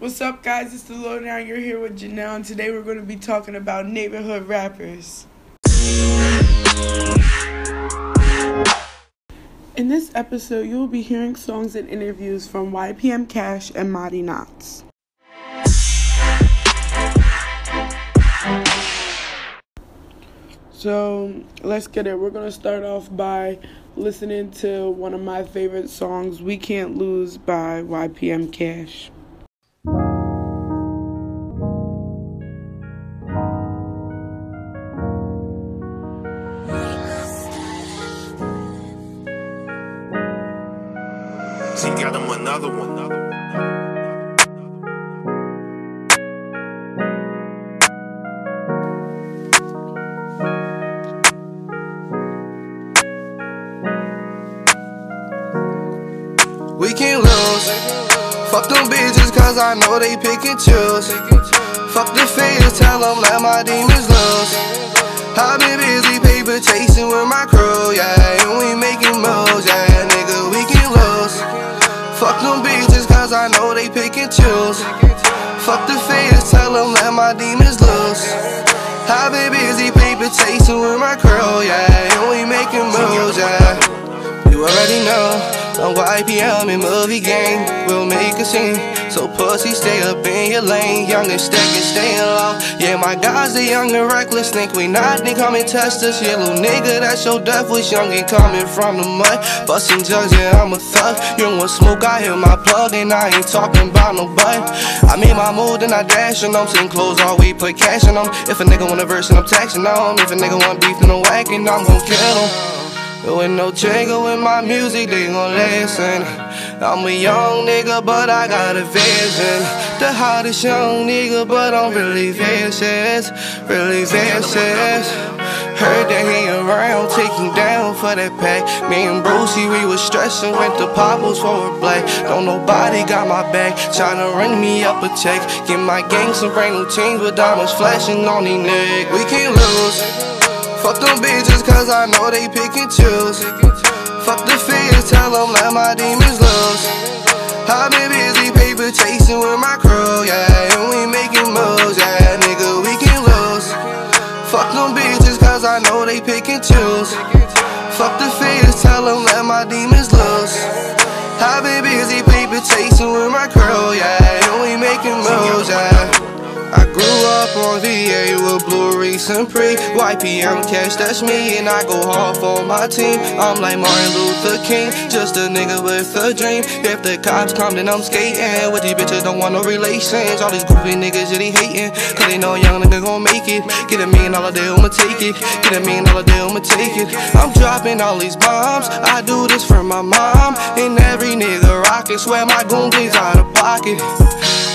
What's up, guys? It's the Lowdown. You're here with Janelle, and today we're going to be talking about neighborhood rappers. In this episode, you will be hearing songs and interviews from YPM Cash and Madi Knots. So let's get it. We're gonna start off by listening to one of my favorite songs, We Can't Lose by YPM Cash. She got him another one. We can't lose. Fuck them bitches, cause I know they pick and choose. Fuck the feds, tell them let my demons loose. I've been busy paper chasing with my crew, yeah. And we making moves, yeah. Them bitches, cause I know they pick and choose. Fuck the feds, tell them let my demons loose. I've been busy paper chasing with my crew, yeah. And we making moves, yeah. You already know. On YPM and movie gang, we'll make a scene. So pussy, stay up in your lane. Young and stack and staying low. Yeah, my guys, they young and reckless. Think we not, they come and test us. Yeah, little nigga, that's your death was young and coming from the mud. Bustin' jugs, yeah, I'm a thug. You want smoke, I hear my plug, and I ain't talking about no butt. I made my move, then I dash, and I'm sitting clothes all we put cash in them. If a nigga want a verse, and I'm taxing on. If a nigga want beef, then I'm whacking, I'm gon' kill him. With no jingle in my music, they gon' listen. I'm a young nigga, but I got a vision. The hottest young nigga, but I'm really vicious, really vicious. Heard that he around, taking down for that pack. Me and Brucey, we was stressing, went to Papa's for a black. Don't nobody got my back, tryna ring me up a check. Get my gang some brand new chains with diamonds flashing on these neck. We can't lose. Fuck them bitches, cause I know they pick and choose. Fuck the feds, tell them let my demons loose. I've been busy paper chasing with my crew, yeah. And we making moves, yeah. Nigga, we can lose. Fuck them bitches, cause I know they pick and choose. Fuck the feds, tell them let my demons loose. I've been busy paper chasing with my crew, yeah. And we making moves, yeah. I grew up on VA with And Pre. YPM cash, that's me, and I go hard for my team. I'm like Martin Luther King, just a nigga with a dream. If the cops come, then I'm skating. With these bitches, don't want no relations. All these goofy niggas, yeah, they hating. Cause they know a young nigga gon' make it. Get a million dollar deal, I'ma take it. Get a million dollar deal, I'ma take it. I'm dropping all these bombs. I do this for my mom. And every nigga rockin'. Swear my goon out of pocket.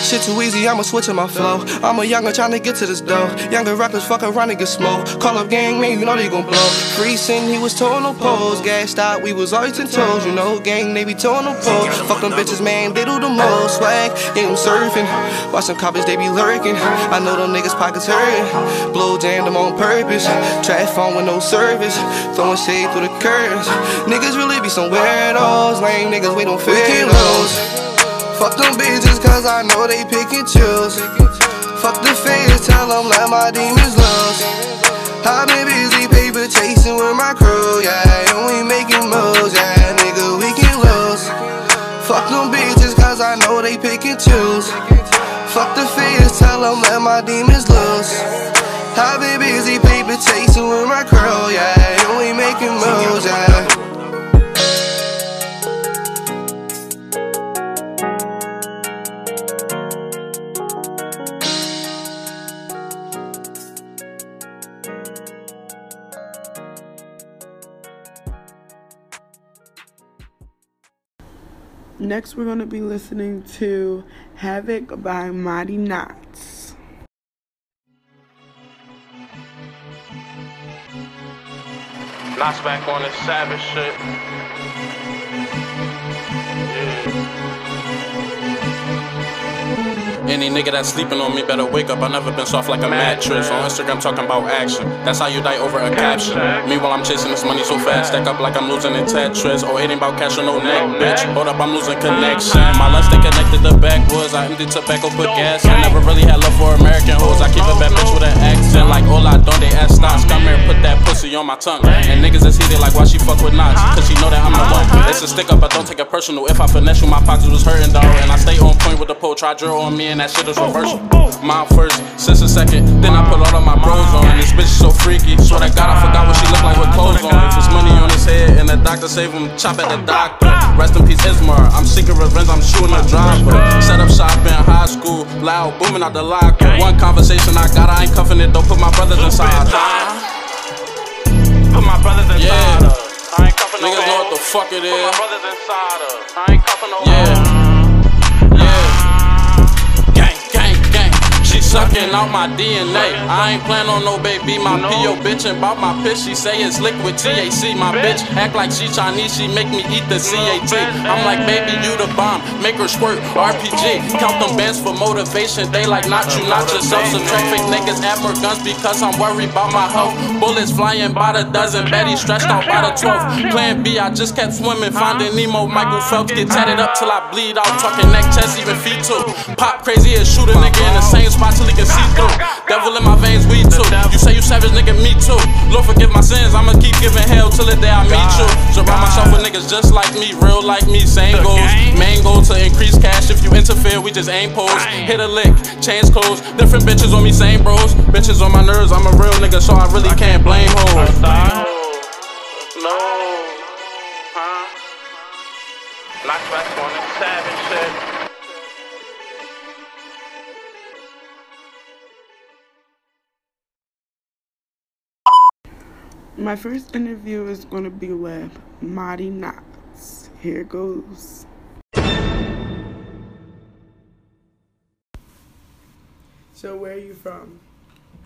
Shit too easy, I'ma switch in my flow. I'm a younger tryna get to this dough. Younger rappers fuck around and get smoke. Call up gang, man, you know they gon' blow. Freezing, he was told no pose. Gas out, we was always in toes. You know, gang, they be told no pose. Fuck them bitches, man, they do the most. Swag, yeah, I'm surfing. Watch coppers, they be lurking. I know them niggas pockets hurting. Blow jammed them on purpose. Trash phone with no service. Throwing shade through the curtains. Niggas really be some weirdos. Lame niggas, we don't fit those. Fuck them bitches, cause I know they pick and choose. Fuck the feds, tell them let my demons loose. I've been busy paper chasing with my crew, yeah. And we making moves, yeah. Nigga, we can lose. Fuck them bitches, cause I know they pick and choose. Fuck the feds, tell them let my demons loose. I've been busy paper chasing with my crew, yeah. And we making moves, yeah. Next, we're going to be listening to Havoc by Mighty Knots. Knots back on this savage shit. Any nigga that's sleeping on me better wake up. I never been soft like a mattress. On Instagram talking about action. That's how you die over a caption. Meanwhile, I'm chasing this money so fast. Stack up like I'm losing in Tetris. Oh, or hating about cash or no neck, bitch. Hold up, I'm losing connection. My life stay connected to backwoods. I empty tobacco, put gas. I never really had love for American hoes. I keep a bad bitch with an accent. Like Ola Donde Estas. Come here, and put that pussy on my tongue. And niggas is heated like why she fuck with knots. Cause she know that I'm the one. It's a stick up, but don't take it personal. If I finesse you, my pockets was hurting, though. And I stay on point with the pole. Try drill on me, and that shit is reversal. Mine first, since a second. Then I put all of my bros on. This bitch is so freaky. Swear to God, I forgot what she looked like with clothes on. If it's money on his head, and the doctor save him, chop at the doctor. Rest in peace, Ismar. I'm seeking revenge, I'm shooting a driver. Set up shop in high school, loud, booming out the locker. One conversation I got, I ain't cuffing it, don't put my brothers inside. Put my brothers inside Yeah. her. I ain't cuffing no Niggas know what the fuck it Put my brothers inside. I ain't cuffing no Yeah. Yeah. Sucking out my DNA. I ain't plan on no baby. My PO bitch and about my piss. She say it's liquid THC. My bitch act like she Chinese. She make me eat the CAT. I'm like, baby, you the bomb. Make her squirt. RPG. Count them bands for motivation. They like, not you, not yourself. Subtract fake niggas, add more guns because I'm worried about my health. Bullets flying by the dozen. Betty stretched out by the 12. Plan B, I just kept swimming. Finding Nemo. Michael Phelps get tatted up till I bleed out. Talking neck, chest, even feet too. Pop crazy and shoot a nigga in the same spot till he can see through. Devil in my veins, weed too. You say you savage, nigga, me too. Lord forgive my sins, I'ma keep giving hell till the day I meet you. Surround myself with niggas just like me, real like me, same goals. Main goal to increase cash. If you interfere, we just ain't pose. Hit a lick, change clothes. Different bitches on me, same bros. Bitches on my nerves, I'm a real nigga, so I really can't blame hoes. No. No. Huh? Knock on the savage My first interview is going to be with Marty Knox. Here goes. So, where are you from?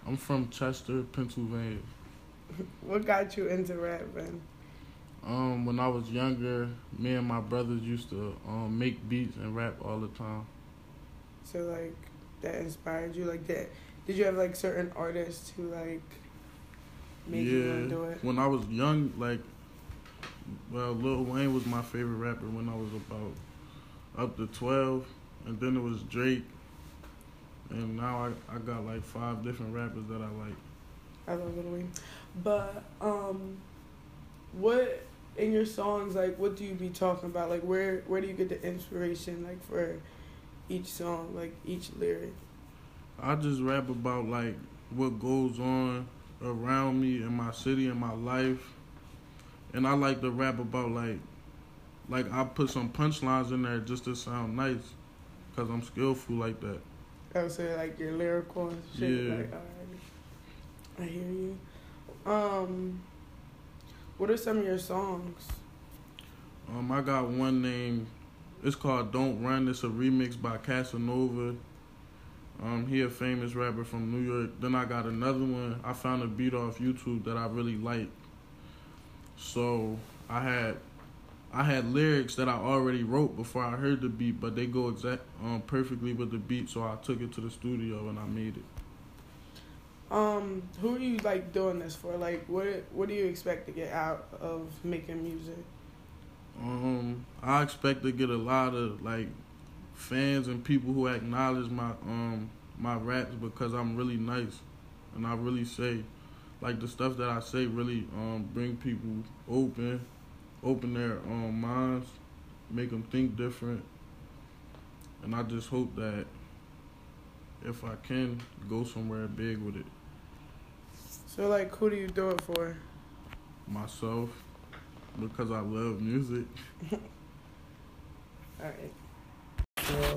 I'm from Chester, Pennsylvania. What got you into rapping? Um, when I was younger, me and my brothers used to um, make beats and rap all the time. So, like, that inspired you? Like, that? Did you have, like, certain artists who, like, made you do it? When I was young, like, well, Lil Wayne was my favorite rapper when I was about up to 12. And then it was Drake. And now I, I got like five different rappers that I like. I love Lil Wayne. But um, what in your songs like? What do you be talking about? Like where where do you get the inspiration like for each song, like each lyric? I just rap about like what goes on around me in my city in my life. And I like to rap about like like I put some punchlines in there just to sound nice cuz I'm skillful like that. I would say like your lyrical and shit. Yeah. Like. I hear you. Um, what are some of your songs? Um I got one name it's called Don't Run. It's a remix by Casanova. Um he a famous rapper from New York. Then I got another one. I found a beat off YouTube that I really like. So I had I had lyrics that I already wrote before I heard the beat, but they go exact um, perfectly with the beat. So I took it to the studio and I made it. Um, who are you like doing this for? Like, what what do you expect to get out of making music? Um, I expect to get a lot of like fans and people who acknowledge my um my raps because I'm really nice, and I really say like the stuff that I say really um bring people open, open their um minds, make them think different, and I just hope that if I can go somewhere big with it So like, who do you do it for? myself because I love music. All right.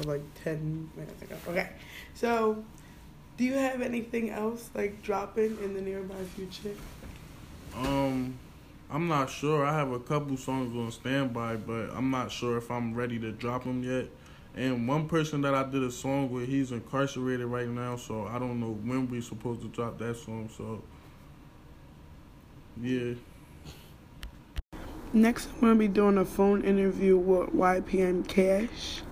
Like ten minutes ago. Okay. So, do you have anything else like dropping in the nearby future? Um, I'm not sure. I have a couple songs on standby, but I'm not sure if I'm ready to drop them yet. And one person that I did a song with, he's incarcerated right now, so I don't know when we're supposed to drop that song. So, yeah. Next, I'm gonna be doing a phone interview with YPM Cash.